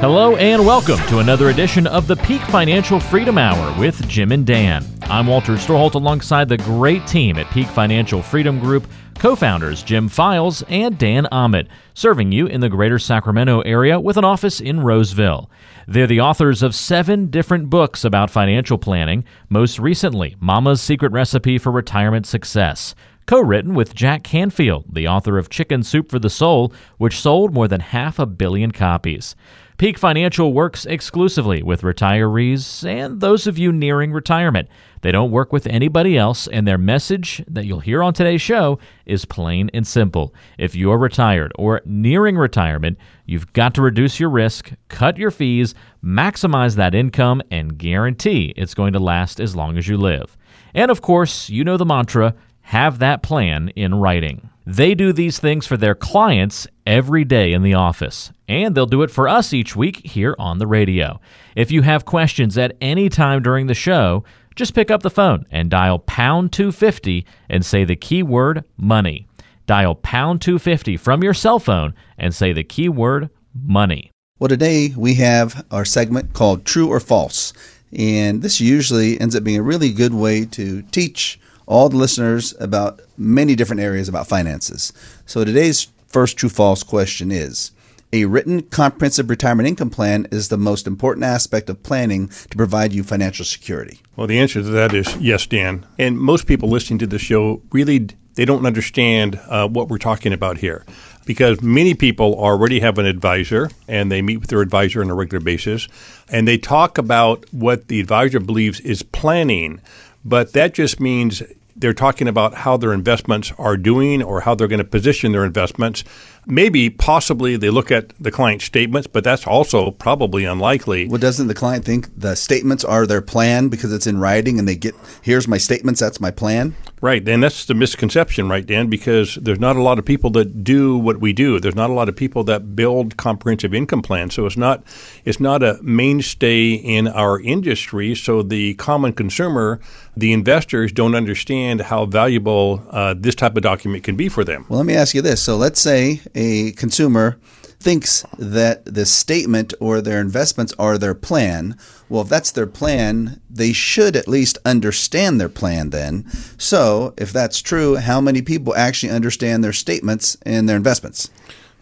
Hello and welcome to another edition of the Peak Financial Freedom Hour with Jim and Dan. I'm Walter Storholt alongside the great team at Peak Financial Freedom Group, co founders Jim Files and Dan Ahmed, serving you in the greater Sacramento area with an office in Roseville. They're the authors of seven different books about financial planning, most recently, Mama's Secret Recipe for Retirement Success co written with Jack Canfield, the author of Chicken Soup for the Soul, which sold more than half a billion copies. Peak Financial works exclusively with retirees and those of you nearing retirement. They don't work with anybody else, and their message that you'll hear on today's show is plain and simple. If you're retired or nearing retirement, you've got to reduce your risk, cut your fees, maximize that income, and guarantee it's going to last as long as you live. And of course, you know the mantra have that plan in writing. They do these things for their clients every day in the office, and they'll do it for us each week here on the radio. If you have questions at any time during the show, just pick up the phone and dial pound 250 and say the keyword money. Dial pound 250 from your cell phone and say the keyword money. Well, today we have our segment called True or False. And this usually ends up being a really good way to teach all the listeners about many different areas about finances. So today's first true false question is a written comprehensive retirement income plan is the most important aspect of planning to provide you financial security. Well, the answer to that is yes, Dan. And most people listening to the show really they don't understand uh, what we're talking about here because many people already have an advisor and they meet with their advisor on a regular basis and they talk about what the advisor believes is planning but that just means they're talking about how their investments are doing or how they're going to position their investments. Maybe, possibly, they look at the client statements, but that's also probably unlikely. Well, doesn't the client think the statements are their plan because it's in writing and they get, here's my statements, that's my plan? Right, and that's the misconception, right, Dan? Because there's not a lot of people that do what we do. There's not a lot of people that build comprehensive income plans. So it's not it's not a mainstay in our industry. So the common consumer, the investors, don't understand how valuable uh, this type of document can be for them. Well, let me ask you this. So let's say a consumer thinks that the statement or their investments are their plan. Well, if that's their plan, they should at least understand their plan then. So, if that's true, how many people actually understand their statements and their investments?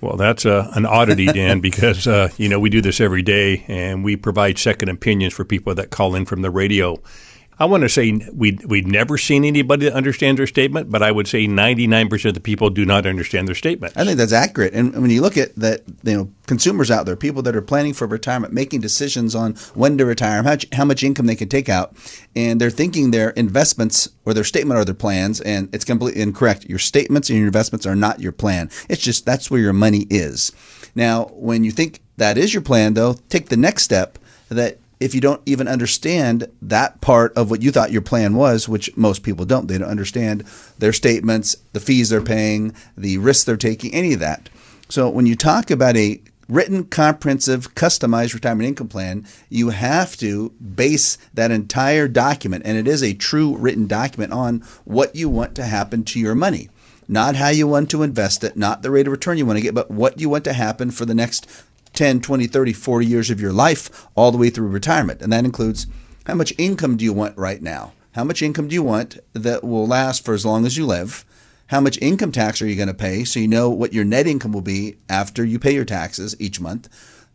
Well, that's uh, an oddity, Dan, because uh, you know we do this every day, and we provide second opinions for people that call in from the radio. I want to say we we've never seen anybody that understands their statement, but I would say 99% of the people do not understand their statement. I think that's accurate. And when you look at that, you know, consumers out there, people that are planning for retirement, making decisions on when to retire, how much, how much income they can take out, and they're thinking their investments or their statement are their plans, and it's completely incorrect. Your statements and your investments are not your plan. It's just that's where your money is. Now, when you think that is your plan, though, take the next step that if you don't even understand that part of what you thought your plan was, which most people don't. They don't understand their statements, the fees they're paying, the risks they're taking, any of that. So when you talk about a written, comprehensive, customized retirement income plan, you have to base that entire document, and it is a true written document, on what you want to happen to your money. Not how you want to invest it, not the rate of return you want to get, but what you want to happen for the next 10, 20, 30, 40 years of your life all the way through retirement. And that includes how much income do you want right now? How much income do you want that will last for as long as you live? How much income tax are you going to pay so you know what your net income will be after you pay your taxes each month?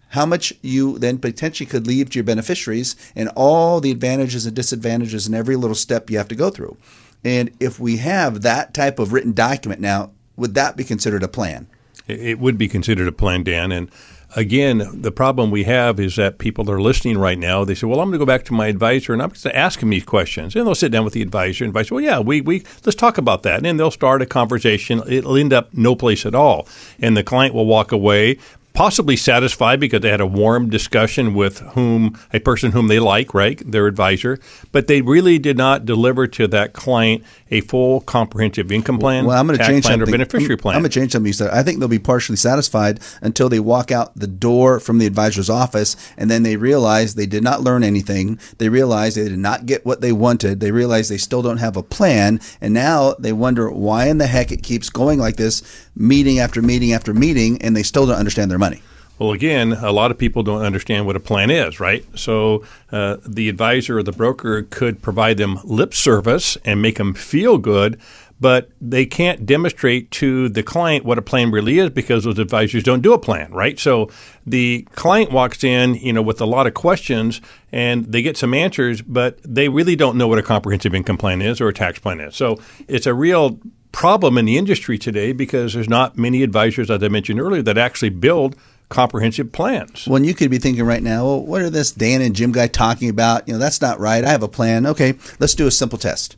How much you then potentially could leave to your beneficiaries and all the advantages and disadvantages in every little step you have to go through. And if we have that type of written document now, would that be considered a plan? It would be considered a plan, Dan. And again, the problem we have is that people are listening right now. They say, "Well, I'm going to go back to my advisor and I'm going to ask him these questions." And they'll sit down with the advisor, and advisor, "Well, yeah, we we let's talk about that." And they'll start a conversation. It'll end up no place at all, and the client will walk away possibly satisfied because they had a warm discussion with whom a person whom they like, right, their advisor, but they really did not deliver to that client a full comprehensive income plan, well, I'm going to change plan, something. or beneficiary plan. I'm going to change something you said. I think they'll be partially satisfied until they walk out the door from the advisor's office, and then they realize they did not learn anything. They realize they did not get what they wanted. They realize they still don't have a plan, and now they wonder why in the heck it keeps going like this, meeting after meeting after meeting, and they still don't understand their money. Well, again, a lot of people don't understand what a plan is, right? So uh, the advisor or the broker could provide them lip service and make them feel good, but they can't demonstrate to the client what a plan really is because those advisors don't do a plan, right? So the client walks in, you know, with a lot of questions and they get some answers, but they really don't know what a comprehensive income plan is or a tax plan is. So it's a real problem in the industry today because there's not many advisors, as I mentioned earlier, that actually build comprehensive plans. Well, you could be thinking right now, well, what are this Dan and Jim guy talking about? You know, that's not right. I have a plan. Okay, let's do a simple test.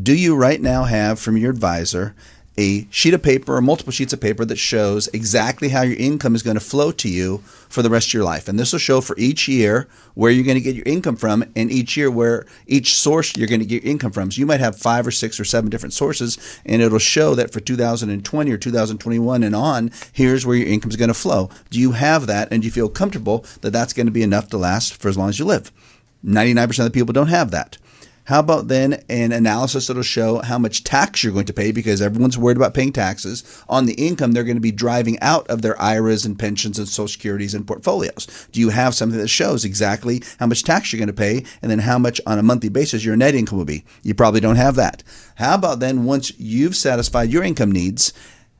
Do you right now have from your advisor a sheet of paper or multiple sheets of paper that shows exactly how your income is going to flow to you for the rest of your life. And this will show for each year where you're going to get your income from and each year where each source you're going to get your income from. So you might have five or six or seven different sources and it'll show that for 2020 or 2021 and on, here's where your income is going to flow. Do you have that and do you feel comfortable that that's going to be enough to last for as long as you live? 99% of the people don't have that. How about then an analysis that'll show how much tax you're going to pay because everyone's worried about paying taxes on the income they're going to be driving out of their IRAs and pensions and social securities and portfolios? Do you have something that shows exactly how much tax you're going to pay and then how much on a monthly basis your net income will be? You probably don't have that. How about then once you've satisfied your income needs,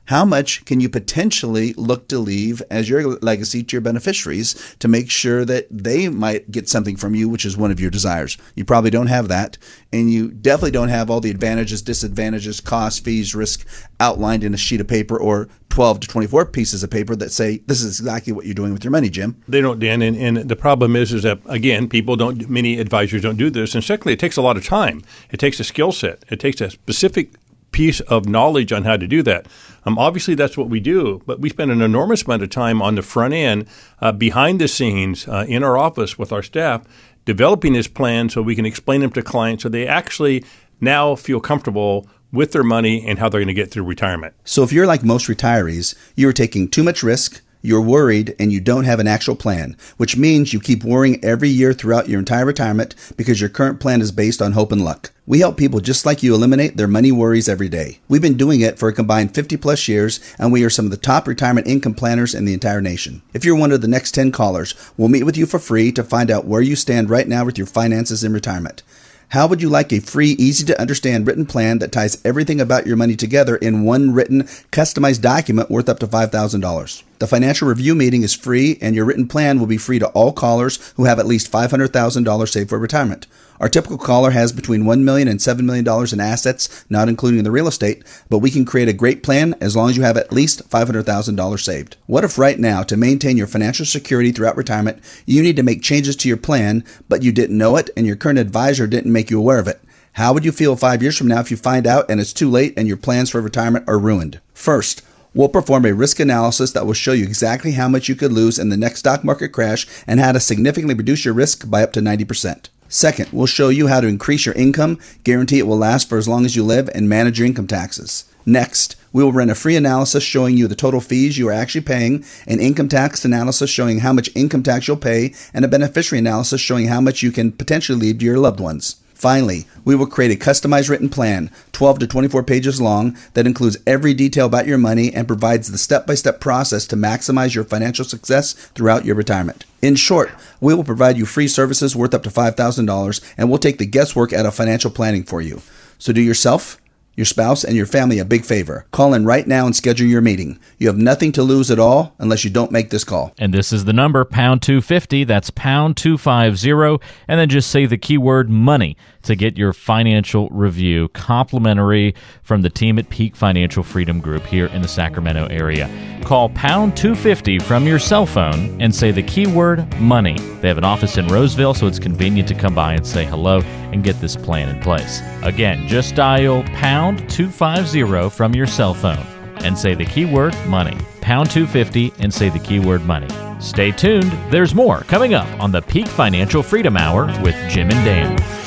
how much can you potentially look to leave as your legacy to your beneficiaries to make sure that they might get something from you, which is one of your desires? You probably don't have that, and you definitely don't have all the advantages, disadvantages, costs, fees, risk outlined in a sheet of paper or 12 to 24 pieces of paper that say this is exactly what you're doing with your money, Jim. They don't, Dan. And, and the problem is, is that again, people don't. Many advisors don't do this, and secondly, it takes a lot of time. It takes a skill set. It takes a specific piece of knowledge on how to do that. Um, obviously, that's what we do, but we spend an enormous amount of time on the front end, uh, behind the scenes, uh, in our office with our staff, developing this plan so we can explain them to clients so they actually now feel comfortable with their money and how they're going to get through retirement. So, if you're like most retirees, you're taking too much risk you're worried and you don't have an actual plan, which means you keep worrying every year throughout your entire retirement because your current plan is based on hope and luck. We help people just like you eliminate their money worries every day. We've been doing it for a combined 50 plus years, and we are some of the top retirement income planners in the entire nation. If you're one of the next 10 callers, we'll meet with you for free to find out where you stand right now with your finances in retirement. How would you like a free, easy to understand written plan that ties everything about your money together in one written, customized document worth up to $5,000? The financial review meeting is free, and your written plan will be free to all callers who have at least $500,000 saved for retirement. Our typical caller has between $1 million and $7 million in assets, not including the real estate, but we can create a great plan as long as you have at least $500,000 saved. What if right now, to maintain your financial security throughout retirement, you need to make changes to your plan, but you didn't know it and your current advisor didn't make you aware of it? How would you feel five years from now if you find out and it's too late and your plans for retirement are ruined? First, We'll perform a risk analysis that will show you exactly how much you could lose in the next stock market crash and how to significantly reduce your risk by up to 90%. Second, we'll show you how to increase your income, guarantee it will last for as long as you live, and manage your income taxes. Next, we will run a free analysis showing you the total fees you are actually paying, an income tax analysis showing how much income tax you'll pay, and a beneficiary analysis showing how much you can potentially leave to your loved ones. Finally, we will create a customized written plan, 12 to 24 pages long, that includes every detail about your money and provides the step by step process to maximize your financial success throughout your retirement. In short, we will provide you free services worth up to $5,000 and we'll take the guesswork out of financial planning for you. So do yourself your spouse, and your family a big favor. Call in right now and schedule your meeting. You have nothing to lose at all unless you don't make this call. And this is the number, pound 250. That's pound 250. And then just say the keyword money to get your financial review complimentary from the team at Peak Financial Freedom Group here in the Sacramento area. Call pound 250 from your cell phone and say the keyword money. They have an office in Roseville, so it's convenient to come by and say hello and get this plan in place. Again, just dial pound 250 from your cell phone. and say the keyword money. Pound 250 and say the keyword money. Stay tuned, there's more coming up on the Peak Financial Freedom Hour with Jim and Dan.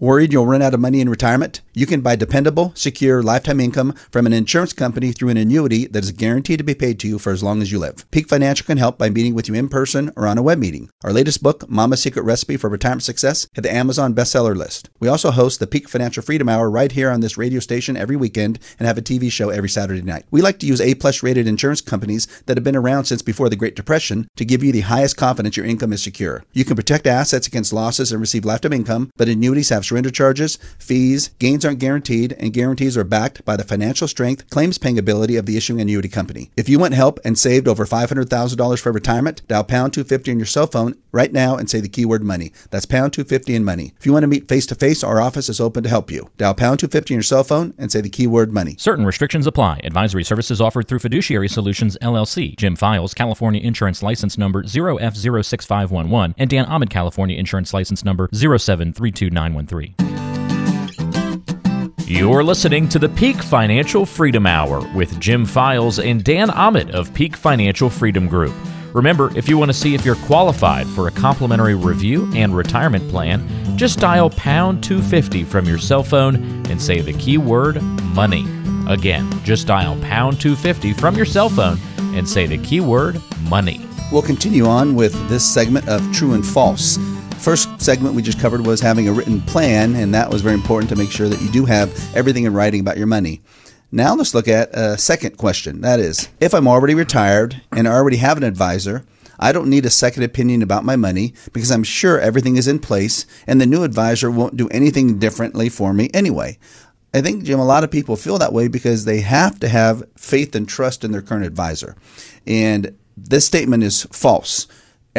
Worried you'll run out of money in retirement? You can buy dependable, secure lifetime income from an insurance company through an annuity that is guaranteed to be paid to you for as long as you live. Peak Financial can help by meeting with you in person or on a web meeting. Our latest book, Mama's Secret Recipe for Retirement Success, hit the Amazon bestseller list. We also host the Peak Financial Freedom Hour right here on this radio station every weekend and have a TV show every Saturday night. We like to use A plus rated insurance companies that have been around since before the Great Depression to give you the highest confidence your income is secure. You can protect assets against losses and receive lifetime income, but annuities have surrender charges, fees, gains aren't guaranteed, and guarantees are backed by the financial strength, claims paying ability of the issuing annuity company. If you want help and saved over $500,000 for retirement, dial pound 250 on your cell phone right now and say the keyword money. That's pound 250 in money. If you want to meet face to face, our office is open to help you. Dial pound 250 on your cell phone and say the keyword money. Certain restrictions apply. Advisory services offered through Fiduciary Solutions LLC. Jim Files, California Insurance License Number 0F06511, and Dan Ahmed, California Insurance License Number 0732913. You're listening to the Peak Financial Freedom Hour with Jim Files and Dan Ahmed of Peak Financial Freedom Group. Remember, if you want to see if you're qualified for a complimentary review and retirement plan, just dial pound 250 from your cell phone and say the keyword money. Again, just dial pound 250 from your cell phone and say the keyword money. We'll continue on with this segment of True and False. First segment we just covered was having a written plan, and that was very important to make sure that you do have everything in writing about your money. Now let's look at a second question. That is, if I'm already retired and I already have an advisor, I don't need a second opinion about my money because I'm sure everything is in place and the new advisor won't do anything differently for me anyway. I think, Jim, a lot of people feel that way because they have to have faith and trust in their current advisor. And this statement is false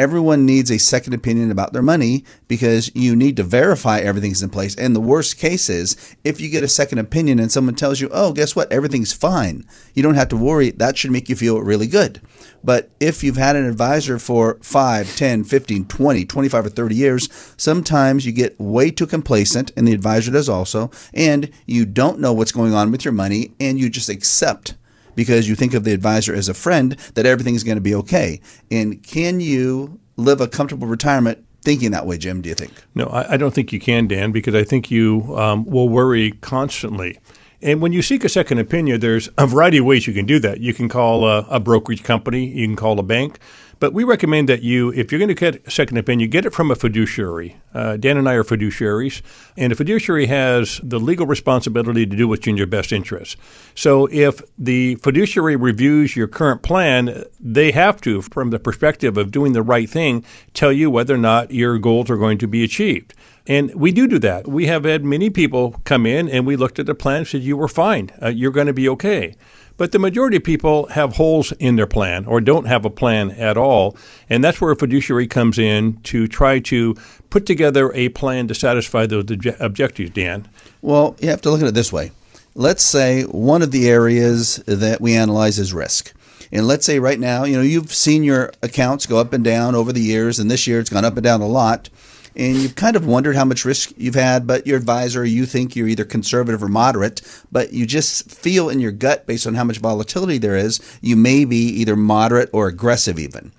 everyone needs a second opinion about their money because you need to verify everything's in place. And the worst case is if you get a second opinion and someone tells you, oh, guess what? Everything's fine. You don't have to worry. That should make you feel really good. But if you've had an advisor for 5, 10, 15, 20, 25, or 30 years, sometimes you get way too complacent, and the advisor does also, and you don't know what's going on with your money, and you just accept because you think of the advisor as a friend that everything is going to be okay. And can you live a comfortable retirement thinking that way, Jim? Do you think? No, I, I don't think you can, Dan, because I think you um, will worry constantly. And when you seek a second opinion, there's a variety of ways you can do that. You can call a, a brokerage company, you can call a bank. But we recommend that you, if you're going to get a second opinion, get it from a fiduciary. Uh, Dan and I are fiduciaries, and a fiduciary has the legal responsibility to do what's in your best interest. So if the fiduciary reviews your current plan, they have to, from the perspective of doing the right thing, tell you whether or not your goals are going to be achieved. And we do do that. We have had many people come in and we looked at the plan and said, You were fine. Uh, you're going to be okay. But the majority of people have holes in their plan or don't have a plan at all. And that's where a fiduciary comes in to try to put together a plan to satisfy those objectives, Dan. Well, you have to look at it this way. Let's say one of the areas that we analyze is risk. And let's say right now, you know, you've seen your accounts go up and down over the years, and this year it's gone up and down a lot and you've kind of wondered how much risk you've had, but your advisor, you think you're either conservative or moderate, but you just feel in your gut based on how much volatility there is, you may be either moderate or aggressive even.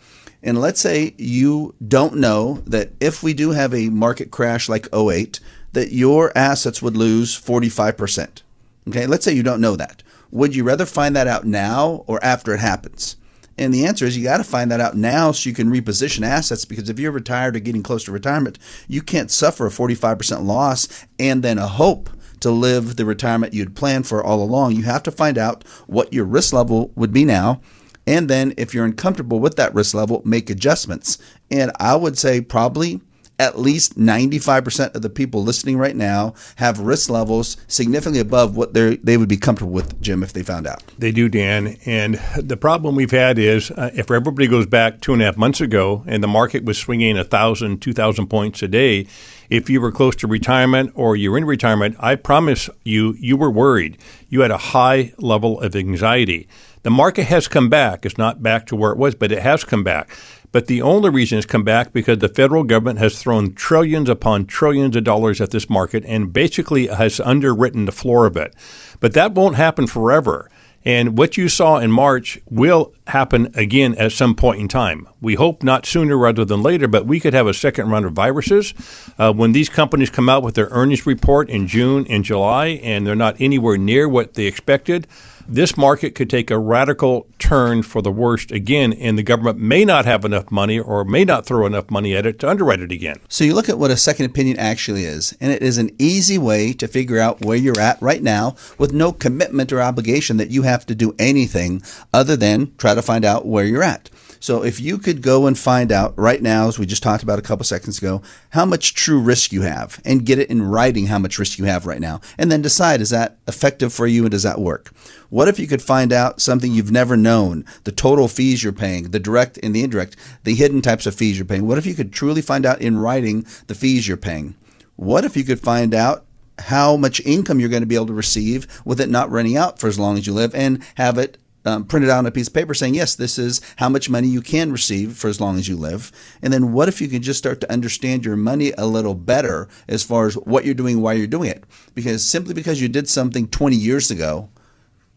And let's say you don't know that if we do have a market crash like 08, that your assets would lose 45%. Okay, let's say you don't know that. Would you rather find that out now or after it happens? And the answer is you got to find that out now so you can reposition assets because if you're retired or getting close to retirement, you can't suffer a 45% loss and then a hope to live the retirement you'd planned for all along. You have to find out what your risk level would be now. And then, if you're uncomfortable with that risk level, make adjustments. And I would say probably at least 95% of the people listening right now have risk levels significantly above what they would be comfortable with, Jim, if they found out. They do, Dan. And the problem we've had is uh, if everybody goes back two and a half months ago and the market was swinging 1,000, 2,000 points a day, if you were close to retirement or you're in retirement, I promise you, you were worried. You had a high level of anxiety. The market has come back. It's not back to where it was, but it has come back. But the only reason it's come back because the federal government has thrown trillions upon trillions of dollars at this market and basically has underwritten the floor of it. But that won't happen forever. And what you saw in March will happen again at some point in time. We hope not sooner rather than later, but we could have a second round of viruses. Uh, when these companies come out with their earnings report in June and July and they're not anywhere near what they expected, this market could take a radical turn for the worst again, and the government may not have enough money or may not throw enough money at it to underwrite it again. So you look at what a second opinion actually is, and it is an easy way to figure out where you're at right now with no commitment or obligation that you have to do anything other than try to find out where you're at. So if you could go and find out right now, as we just talked about a couple seconds ago, how much true risk you have and get it in writing how much risk you have right now, and then decide is that effective for you and does that work? What if you could find out something you've never known, the total fees you're paying, the direct and the indirect, the hidden types of fees you're paying? What if you could truly find out in writing the fees you're paying? What if you could find out how much income you're going to be able to receive with it not running out for as long as you live and have it um, printed out on a piece of paper saying, yes, this is how much money you can receive for as long as you live. And then what if you could just start to understand your money a little better as far as what you're doing, why you're doing it? Because simply because you did something 20 years ago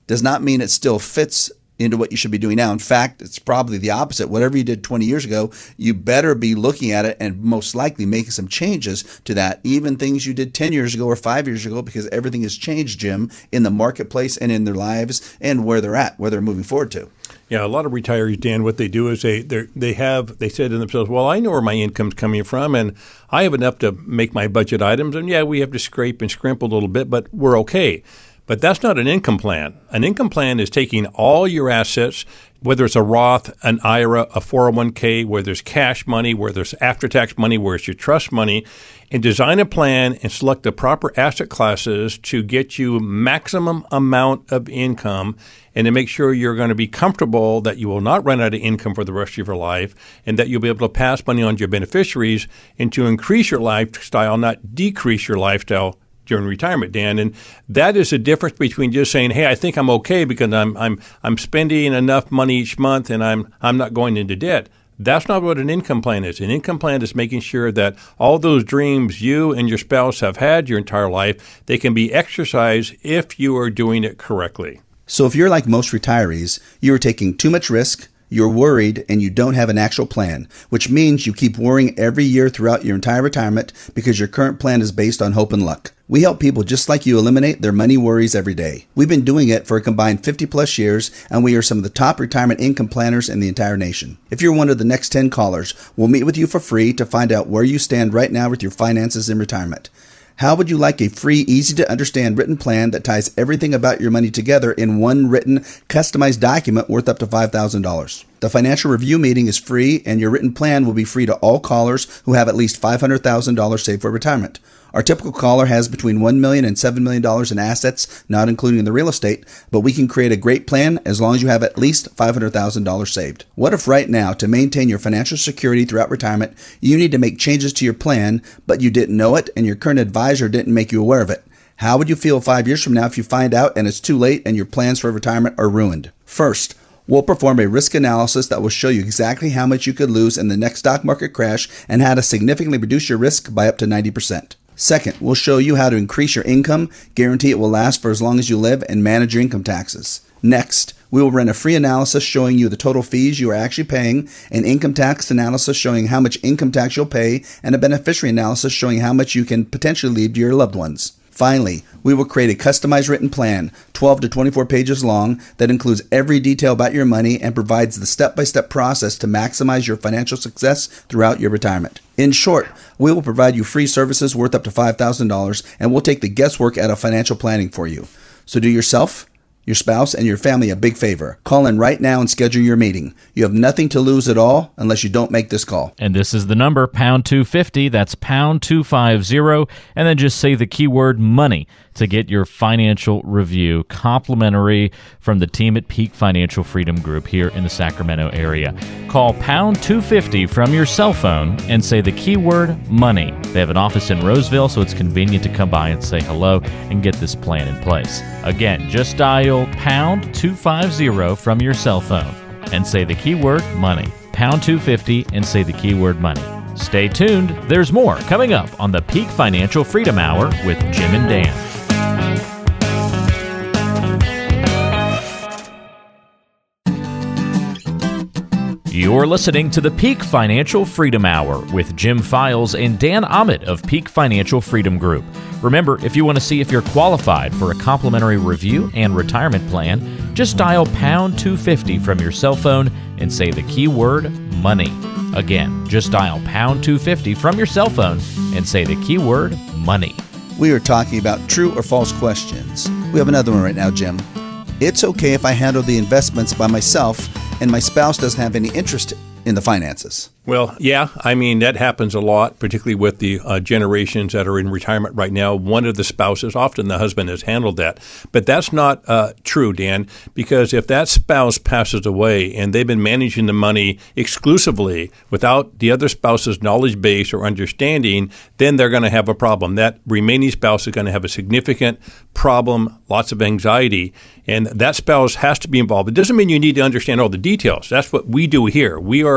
does not mean it still fits into what you should be doing now. In fact, it's probably the opposite. Whatever you did 20 years ago, you better be looking at it and most likely making some changes to that, even things you did 10 years ago or five years ago, because everything has changed, Jim, in the marketplace and in their lives and where they're at, where they're moving forward to. Yeah, a lot of retirees, Dan, what they do is they they have they said to themselves, "Well, I know where my income's coming from, and I have enough to make my budget items, and yeah, we have to scrape and scrimp a little bit, but we're okay." But that's not an income plan. An income plan is taking all your assets, whether it's a Roth, an IRA, a 401k, where there's cash money, where there's after tax money, where it's your trust money, and design a plan and select the proper asset classes to get you maximum amount of income and to make sure you're going to be comfortable that you will not run out of income for the rest of your life and that you'll be able to pass money on to your beneficiaries and to increase your lifestyle, not decrease your lifestyle during retirement, Dan. And that is the difference between just saying, "Hey, I think I'm okay because I'm I'm I'm spending enough money each month and I'm I'm not going into debt." That's not what an income plan is. An income plan is making sure that all those dreams you and your spouse have had your entire life, they can be exercised if you are doing it correctly. So if you're like most retirees, you are taking too much risk, you're worried and you don't have an actual plan, which means you keep worrying every year throughout your entire retirement because your current plan is based on hope and luck. We help people just like you eliminate their money worries every day. We've been doing it for a combined 50 plus years, and we are some of the top retirement income planners in the entire nation. If you're one of the next 10 callers, we'll meet with you for free to find out where you stand right now with your finances in retirement. How would you like a free, easy to understand written plan that ties everything about your money together in one written, customized document worth up to $5,000? The financial review meeting is free, and your written plan will be free to all callers who have at least $500,000 saved for retirement. Our typical caller has between $1 million and $7 million in assets, not including the real estate, but we can create a great plan as long as you have at least $500,000 saved. What if right now, to maintain your financial security throughout retirement, you need to make changes to your plan, but you didn't know it and your current advisor didn't make you aware of it? How would you feel five years from now if you find out and it's too late and your plans for retirement are ruined? First, We'll perform a risk analysis that will show you exactly how much you could lose in the next stock market crash and how to significantly reduce your risk by up to 90%. Second, we'll show you how to increase your income, guarantee it will last for as long as you live, and manage your income taxes. Next, we will run a free analysis showing you the total fees you are actually paying, an income tax analysis showing how much income tax you'll pay, and a beneficiary analysis showing how much you can potentially leave to your loved ones. Finally, we will create a customized written plan, 12 to 24 pages long, that includes every detail about your money and provides the step by step process to maximize your financial success throughout your retirement. In short, we will provide you free services worth up to $5,000 and we'll take the guesswork out of financial planning for you. So do yourself your spouse, and your family a big favor. Call in right now and schedule your meeting. You have nothing to lose at all unless you don't make this call. And this is the number, pound 250. That's pound 250. And then just say the keyword money to get your financial review complimentary from the team at Peak Financial Freedom Group here in the Sacramento area. Call pound 250 from your cell phone and say the keyword money. They have an office in Roseville, so it's convenient to come by and say hello and get this plan in place. Again, just dial pound 250 from your cell phone and say the keyword money. pound 250 and say the keyword money. Stay tuned, there's more coming up on the Peak Financial Freedom Hour with Jim and Dan. You're listening to the Peak Financial Freedom Hour with Jim Files and Dan Ahmed of Peak Financial Freedom Group. Remember, if you want to see if you're qualified for a complimentary review and retirement plan, just dial pound 250 from your cell phone and say the keyword money. Again, just dial pound 250 from your cell phone and say the keyword money. We are talking about true or false questions. We have another one right now, Jim. It's okay if I handle the investments by myself and my spouse doesn't have any interest in the finances. Well, yeah, I mean, that happens a lot, particularly with the uh, generations that are in retirement right now. One of the spouses, often the husband, has handled that. But that's not uh, true, Dan, because if that spouse passes away and they've been managing the money exclusively without the other spouse's knowledge base or understanding, then they're going to have a problem. That remaining spouse is going to have a significant problem, lots of anxiety, and that spouse has to be involved. It doesn't mean you need to understand all the details. That's what we do here. We are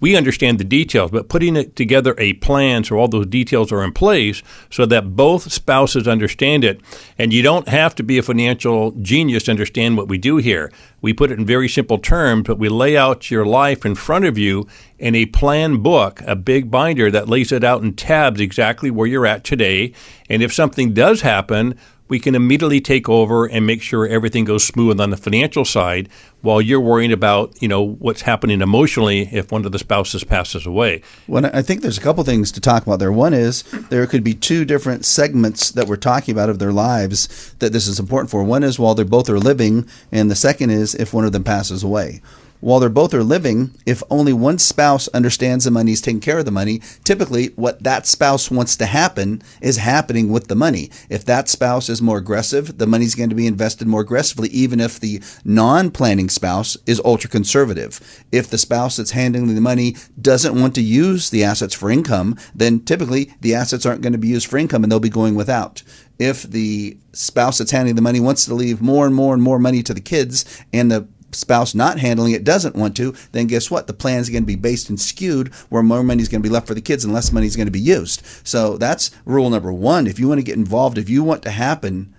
we understand the details, but putting it together a plan so all those details are in place so that both spouses understand it. And you don't have to be a financial genius to understand what we do here. We put it in very simple terms, but we lay out your life in front of you in a plan book, a big binder that lays it out in tabs exactly where you're at today. And if something does happen, we can immediately take over and make sure everything goes smooth on the financial side while you're worrying about you know what's happening emotionally if one of the spouses passes away. Well, I think there's a couple things to talk about there. One is there could be two different segments that we're talking about of their lives that this is important for. One is while they're both are living, and the second is if one of them passes away while they're both are living, if only one spouse understands the money, is taking care of the money, typically what that spouse wants to happen is happening with the money. If that spouse is more aggressive, the money's going to be invested more aggressively, even if the non planning spouse is ultra conservative. If the spouse that's handling the money doesn't want to use the assets for income, then typically the assets aren't going to be used for income and they'll be going without if the spouse that's handling the money wants to leave more and more and more money to the kids and the spouse not handling it doesn't want to, then guess what? The plan is going to be based and skewed where more money is going to be left for the kids and less money is going to be used. So that's rule number one. If you want to get involved, if you want to happen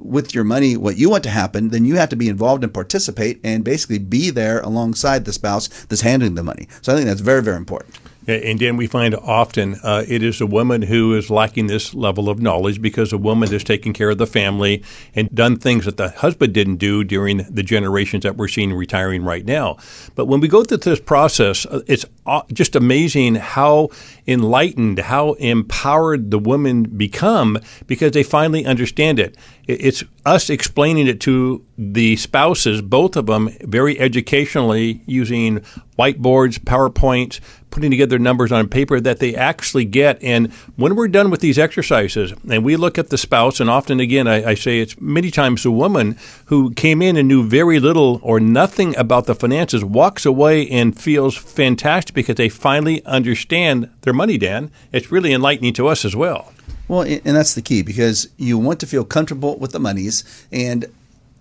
with your money what you want to happen, then you have to be involved and participate and basically be there alongside the spouse that's handling the money. So I think that's very, very important. And then we find often uh, it is a woman who is lacking this level of knowledge because a woman has taken care of the family and done things that the husband didn't do during the generations that we're seeing retiring right now. But when we go through this process, uh, it's just amazing how enlightened, how empowered the women become because they finally understand it. It's us explaining it to the spouses, both of them, very educationally using whiteboards, PowerPoints, putting together numbers on paper that they actually get. And when we're done with these exercises and we look at the spouse, and often again, I, I say it's many times the woman who came in and knew very little or nothing about the finances walks away and feels fantastic because they finally understand their money, Dan. It's really enlightening to us as well. Well, and that's the key because you want to feel comfortable with the monies. And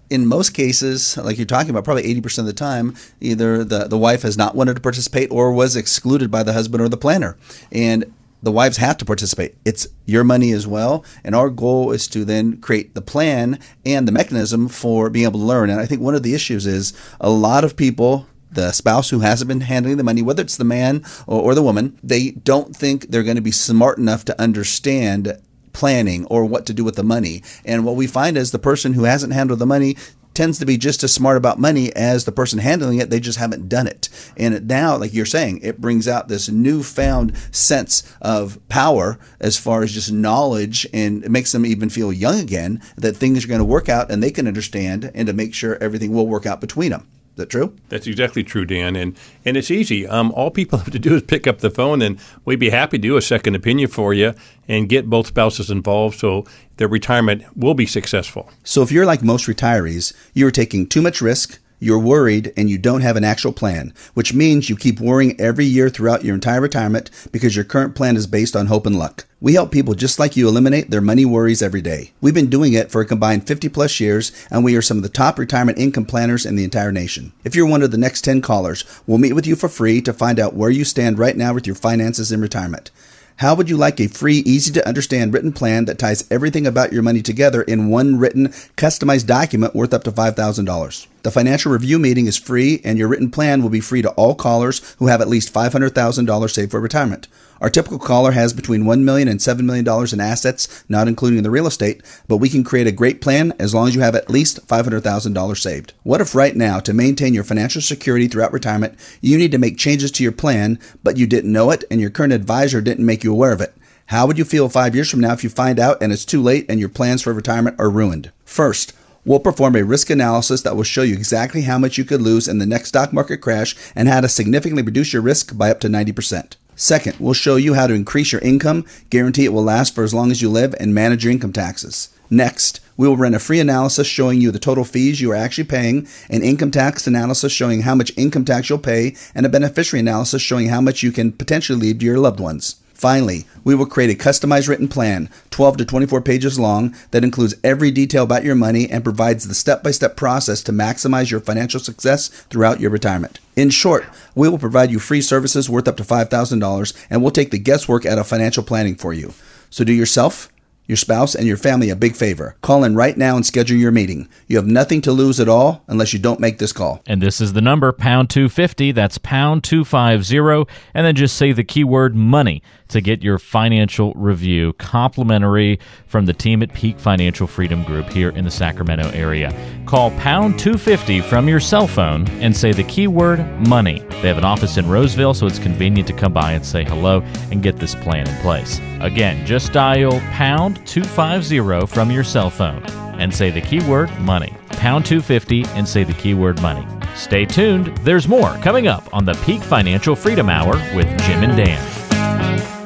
in most cases, like you're talking about, probably 80% of the time, either the, the wife has not wanted to participate or was excluded by the husband or the planner. And the wives have to participate. It's your money as well. And our goal is to then create the plan and the mechanism for being able to learn. And I think one of the issues is a lot of people the spouse who hasn't been handling the money, whether it's the man or, or the woman, they don't think they're going to be smart enough to understand planning or what to do with the money. And what we find is the person who hasn't handled the money tends to be just as smart about money as the person handling it. They just haven't done it. And now, like you're saying, it brings out this newfound sense of power as far as just knowledge and it makes them even feel young again that things are going to work out and they can understand and to make sure everything will work out between them that true? That's exactly true, Dan. And and it's easy. Um, all people have to do is pick up the phone, and we'd be happy to do a second opinion for you and get both spouses involved, so their retirement will be successful. So if you're like most retirees, you are taking too much risk You're worried and you don't have an actual plan, which means you keep worrying every year throughout your entire retirement because your current plan is based on hope and luck. We help people just like you eliminate their money worries every day. We've been doing it for a combined 50 plus years, and we are some of the top retirement income planners in the entire nation. If you're one of the next 10 callers, we'll meet with you for free to find out where you stand right now with your finances in retirement. How would you like a free, easy to understand written plan that ties everything about your money together in one written, customized document worth up to $5,000? The financial review meeting is free, and your written plan will be free to all callers who have at least $500,000 saved for retirement. Our typical caller has between $1 million and $7 million in assets, not including the real estate, but we can create a great plan as long as you have at least $500,000 saved. What if right now, to maintain your financial security throughout retirement, you need to make changes to your plan, but you didn't know it and your current advisor didn't make you aware of it? How would you feel five years from now if you find out and it's too late and your plans for retirement are ruined? First, We'll perform a risk analysis that will show you exactly how much you could lose in the next stock market crash and how to significantly reduce your risk by up to 90%. Second, we'll show you how to increase your income, guarantee it will last for as long as you live, and manage your income taxes. Next, we will run a free analysis showing you the total fees you are actually paying, an income tax analysis showing how much income tax you'll pay, and a beneficiary analysis showing how much you can potentially leave to your loved ones. Finally, we will create a customized written plan, 12 to 24 pages long, that includes every detail about your money and provides the step by step process to maximize your financial success throughout your retirement. In short, we will provide you free services worth up to $5,000 and we'll take the guesswork out of financial planning for you. So do yourself your spouse, and your family a big favor. Call in right now and schedule your meeting. You have nothing to lose at all unless you don't make this call. And this is the number, pound 250. That's pound 250. And then just say the keyword money to get your financial review complimentary from the team at Peak Financial Freedom Group here in the Sacramento area. Call pound 250 from your cell phone and say the keyword money. They have an office in Roseville, so it's convenient to come by and say hello and get this plan in place. Again, just dial pound 250 from your cell phone and say the keyword money. Pound 250 and say the keyword money. Stay tuned. There's more coming up on the Peak Financial Freedom Hour with Jim and Dan.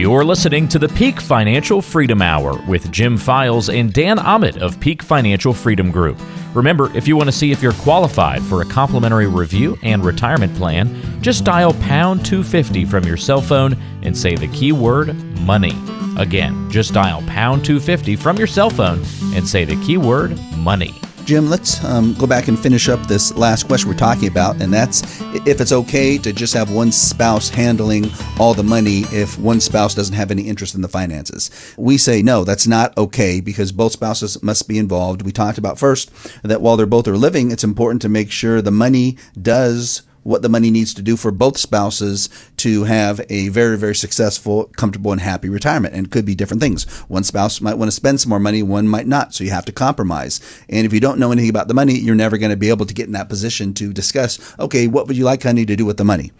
You're listening to the Peak Financial Freedom Hour with Jim Files and Dan Ahmed of Peak Financial Freedom Group. Remember, if you want to see if you're qualified for a complimentary review and retirement plan, just dial pound 250 from your cell phone and say the keyword money. Again, just dial pound 250 from your cell phone and say the keyword money. Jim, let's um, go back and finish up this last question we're talking about, and that's if it's okay to just have one spouse handling all the money if one spouse doesn't have any interest in the finances. We say no, that's not okay because both spouses must be involved. We talked about first that while they're both are living, it's important to make sure the money does what the money needs to do for both spouses to have a very, very successful, comfortable, and happy retirement. And it could be different things. One spouse might want to spend some more money, one might not. So you have to compromise. And if you don't know anything about the money, you're never going to be able to get in that position to discuss, okay, what would you like, honey, to do with the money?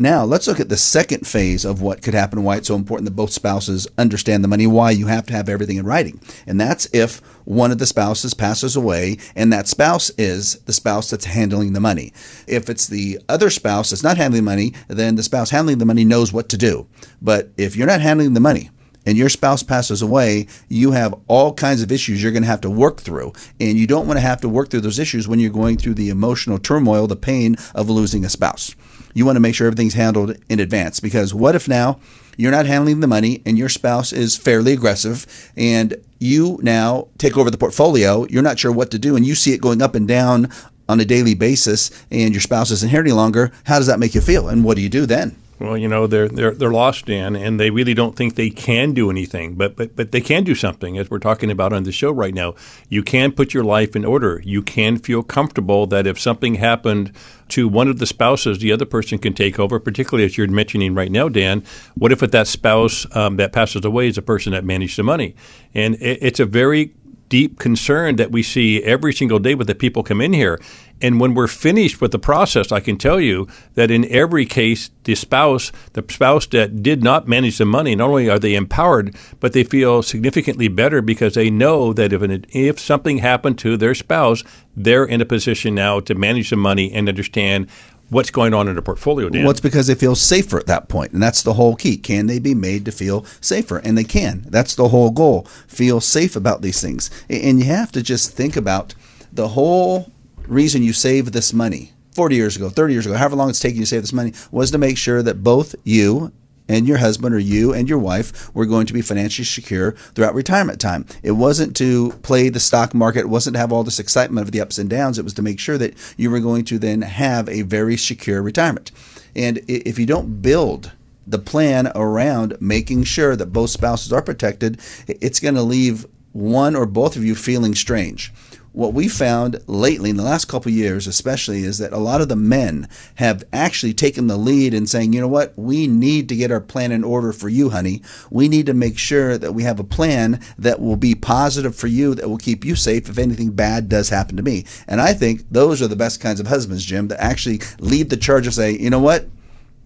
Now, let's look at the second phase of what could happen, why it's so important that both spouses understand the money, why you have to have everything in writing. And that's if one of the spouses passes away and that spouse is the spouse that's handling the money. If it's the other spouse that's not handling money, then the spouse handling the money knows what to do. But if you're not handling the money, and your spouse passes away, you have all kinds of issues you're going to have to work through. And you don't want to have to work through those issues when you're going through the emotional turmoil, the pain of losing a spouse you want to make sure everything's handled in advance because what if now you're not handling the money and your spouse is fairly aggressive and you now take over the portfolio, you're not sure what to do and you see it going up and down on a daily basis and your spouse isn't here any longer, how does that make you feel? And what do you do then? Well, you know they're they're they're lost in, and they really don't think they can do anything. But but but they can do something, as we're talking about on the show right now. You can put your life in order. You can feel comfortable that if something happened to one of the spouses, the other person can take over. Particularly as you're mentioning right now, Dan. What if that spouse um, that passes away is a person that managed the money? And it, it's a very deep concern that we see every single day with the people come in here. And when we're finished with the process, I can tell you that in every case, the spouse, the spouse that did not manage the money, not only are they empowered, but they feel significantly better because they know that if an, if something happened to their spouse, they're in a position now to manage the money and understand what's going on in their portfolio, Dan. Well, it's because they feel safer at that point, and that's the whole key. Can they be made to feel safer? And they can. That's the whole goal. Feel safe about these things, and you have to just think about the whole reason you save this money. 40 years ago, 30 years ago, however long it's taking you to save this money, was to make sure that both you and your husband or you and your wife were going to be financially secure throughout retirement time. It wasn't to play the stock market, it wasn't to have all this excitement of the ups and downs. It was to make sure that you were going to then have a very secure retirement. And if you don't build the plan around making sure that both spouses are protected, it's going to leave one or both of you feeling strange what we found lately in the last couple years especially is that a lot of the men have actually taken the lead in saying you know what we need to get our plan in order for you honey we need to make sure that we have a plan that will be positive for you that will keep you safe if anything bad does happen to me and i think those are the best kinds of husbands jim that actually lead the charge of say you know what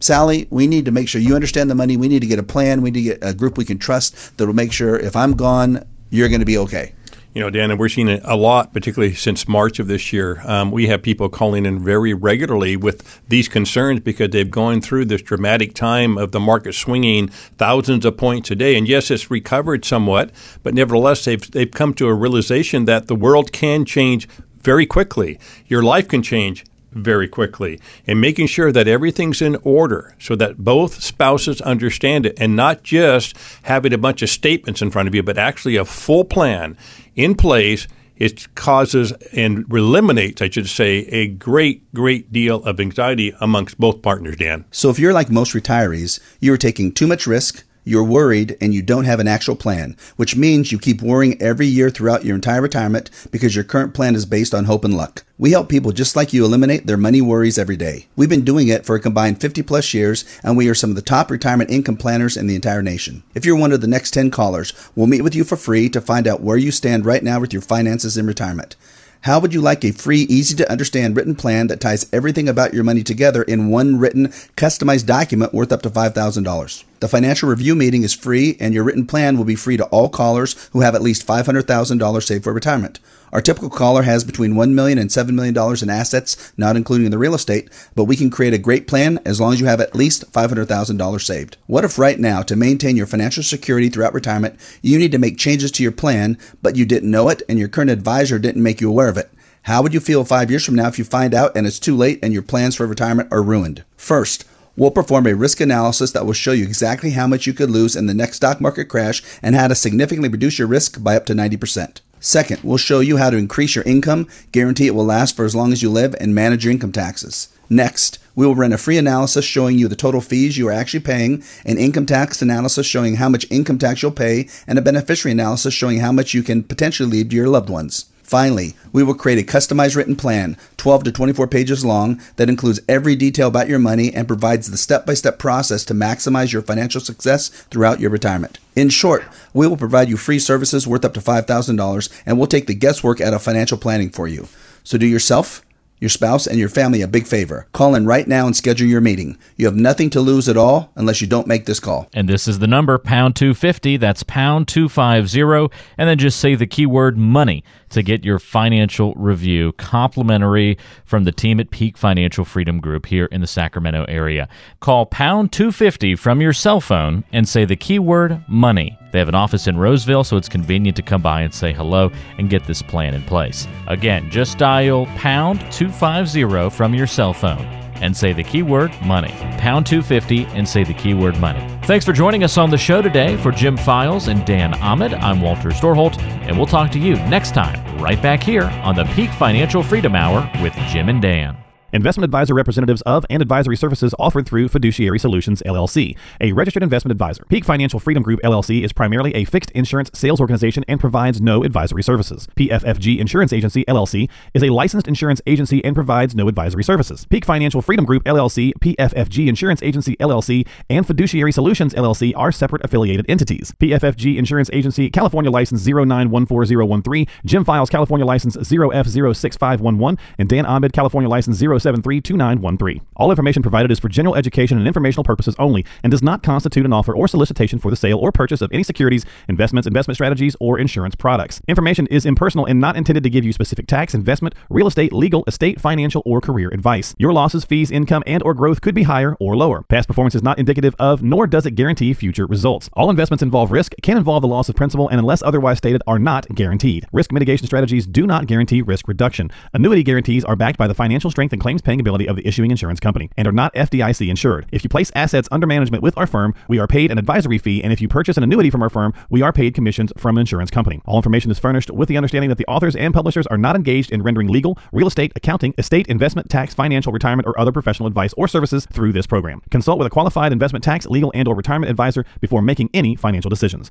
Sally, we need to make sure you understand the money. We need to get a plan. We need to get a group we can trust that will make sure if I'm gone, you're going to be okay. You know, Dan, and we're seeing it a lot, particularly since March of this year. Um, we have people calling in very regularly with these concerns because they've gone through this dramatic time of the market swinging thousands of points a day. And yes, it's recovered somewhat, but nevertheless, they've they've come to a realization that the world can change very quickly. Your life can change very quickly and making sure that everything's in order so that both spouses understand it and not just having a bunch of statements in front of you, but actually a full plan in place. It causes and eliminates, I should say, a great, great deal of anxiety amongst both partners, Dan. So, if you're like most retirees, you're taking too much risk you're worried and you don't have an actual plan, which means you keep worrying every year throughout your entire retirement because your current plan is based on hope and luck. We help people just like you eliminate their money worries every day. We've been doing it for a combined 50 plus years, and we are some of the top retirement income planners in the entire nation. If you're one of the next 10 callers, we'll meet with you for free to find out where you stand right now with your finances in retirement. How would you like a free, easy to understand written plan that ties everything about your money together in one written, customized document worth up to $5,000? The financial review meeting is free, and your written plan will be free to all callers who have at least $500,000 saved for retirement. Our typical caller has between $1 million and $7 million in assets, not including the real estate, but we can create a great plan as long as you have at least $500,000 saved. What if right now, to maintain your financial security throughout retirement, you need to make changes to your plan, but you didn't know it and your current advisor didn't make you aware of it? How would you feel five years from now if you find out and it's too late and your plans for retirement are ruined? First, We'll perform a risk analysis that will show you exactly how much you could lose in the next stock market crash and how to significantly reduce your risk by up to 90%. Second, we'll show you how to increase your income, guarantee it will last for as long as you live, and manage your income taxes. Next, we will run a free analysis showing you the total fees you are actually paying, an income tax analysis showing how much income tax you'll pay, and a beneficiary analysis showing how much you can potentially leave to your loved ones. Finally, we will create a customized written plan, 12 to 24 pages long, that includes every detail about your money and provides the step by step process to maximize your financial success throughout your retirement. In short, we will provide you free services worth up to $5,000 and we'll take the guesswork out of financial planning for you. So do yourself your spouse, and your family a big favor. Call in right now and schedule your meeting. You have nothing to lose at all unless you don't make this call. And this is the number, pound 250. That's pound 250. And then just say the keyword money to get your financial review complimentary from the team at Peak Financial Freedom Group here in the Sacramento area. Call pound 250 from your cell phone and say the keyword money. They have an office in Roseville, so it's convenient to come by and say hello and get this plan in place. Again, just dial pound 250 from your cell phone and say the keyword money. Pound 250 and say the keyword money. Thanks for joining us on the show today. For Jim Files and Dan Ahmed, I'm Walter Storholt, and we'll talk to you next time right back here on the Peak Financial Freedom Hour with Jim and Dan. Investment advisor representatives of and advisory services offered through Fiduciary Solutions LLC, a registered investment advisor. Peak Financial Freedom Group LLC is primarily a fixed insurance sales organization and provides no advisory services. PFFG Insurance Agency LLC is a licensed insurance agency and provides no advisory services. Peak Financial Freedom Group LLC, PFFG Insurance Agency LLC, and Fiduciary Solutions LLC are separate affiliated entities. PFFG Insurance Agency, California license 0914013, Jim Files, California license 0F06511, and Dan Ahmed, California license 0 473 2913. All information provided is for general education and informational purposes only and does not constitute an offer or solicitation for the sale or purchase of any securities, investments, investment strategies, or insurance products. Information is impersonal and not intended to give you specific tax, investment, real estate, legal, estate, financial, or career advice. Your losses, fees, income, and or growth could be higher or lower. Past performance is not indicative of, nor does it guarantee future results. All investments involve risk, can involve the loss of principal, and unless otherwise stated, are not guaranteed. Risk mitigation strategies do not guarantee risk reduction. Annuity guarantees are backed by the financial strength and claims paying ability of the issuing insurance company and are not FDIC insured. If you place assets under management with our firm, we are paid an advisory fee, and if you purchase an annuity from our firm, we are paid commissions from an insurance company. All information is furnished with the understanding that the authors and publishers are not engaged in rendering legal, real estate, accounting, estate, investment, tax, financial, retirement, or other professional advice or services through this program. Consult with a qualified investment tax, legal, and or retirement advisor before making any financial decisions.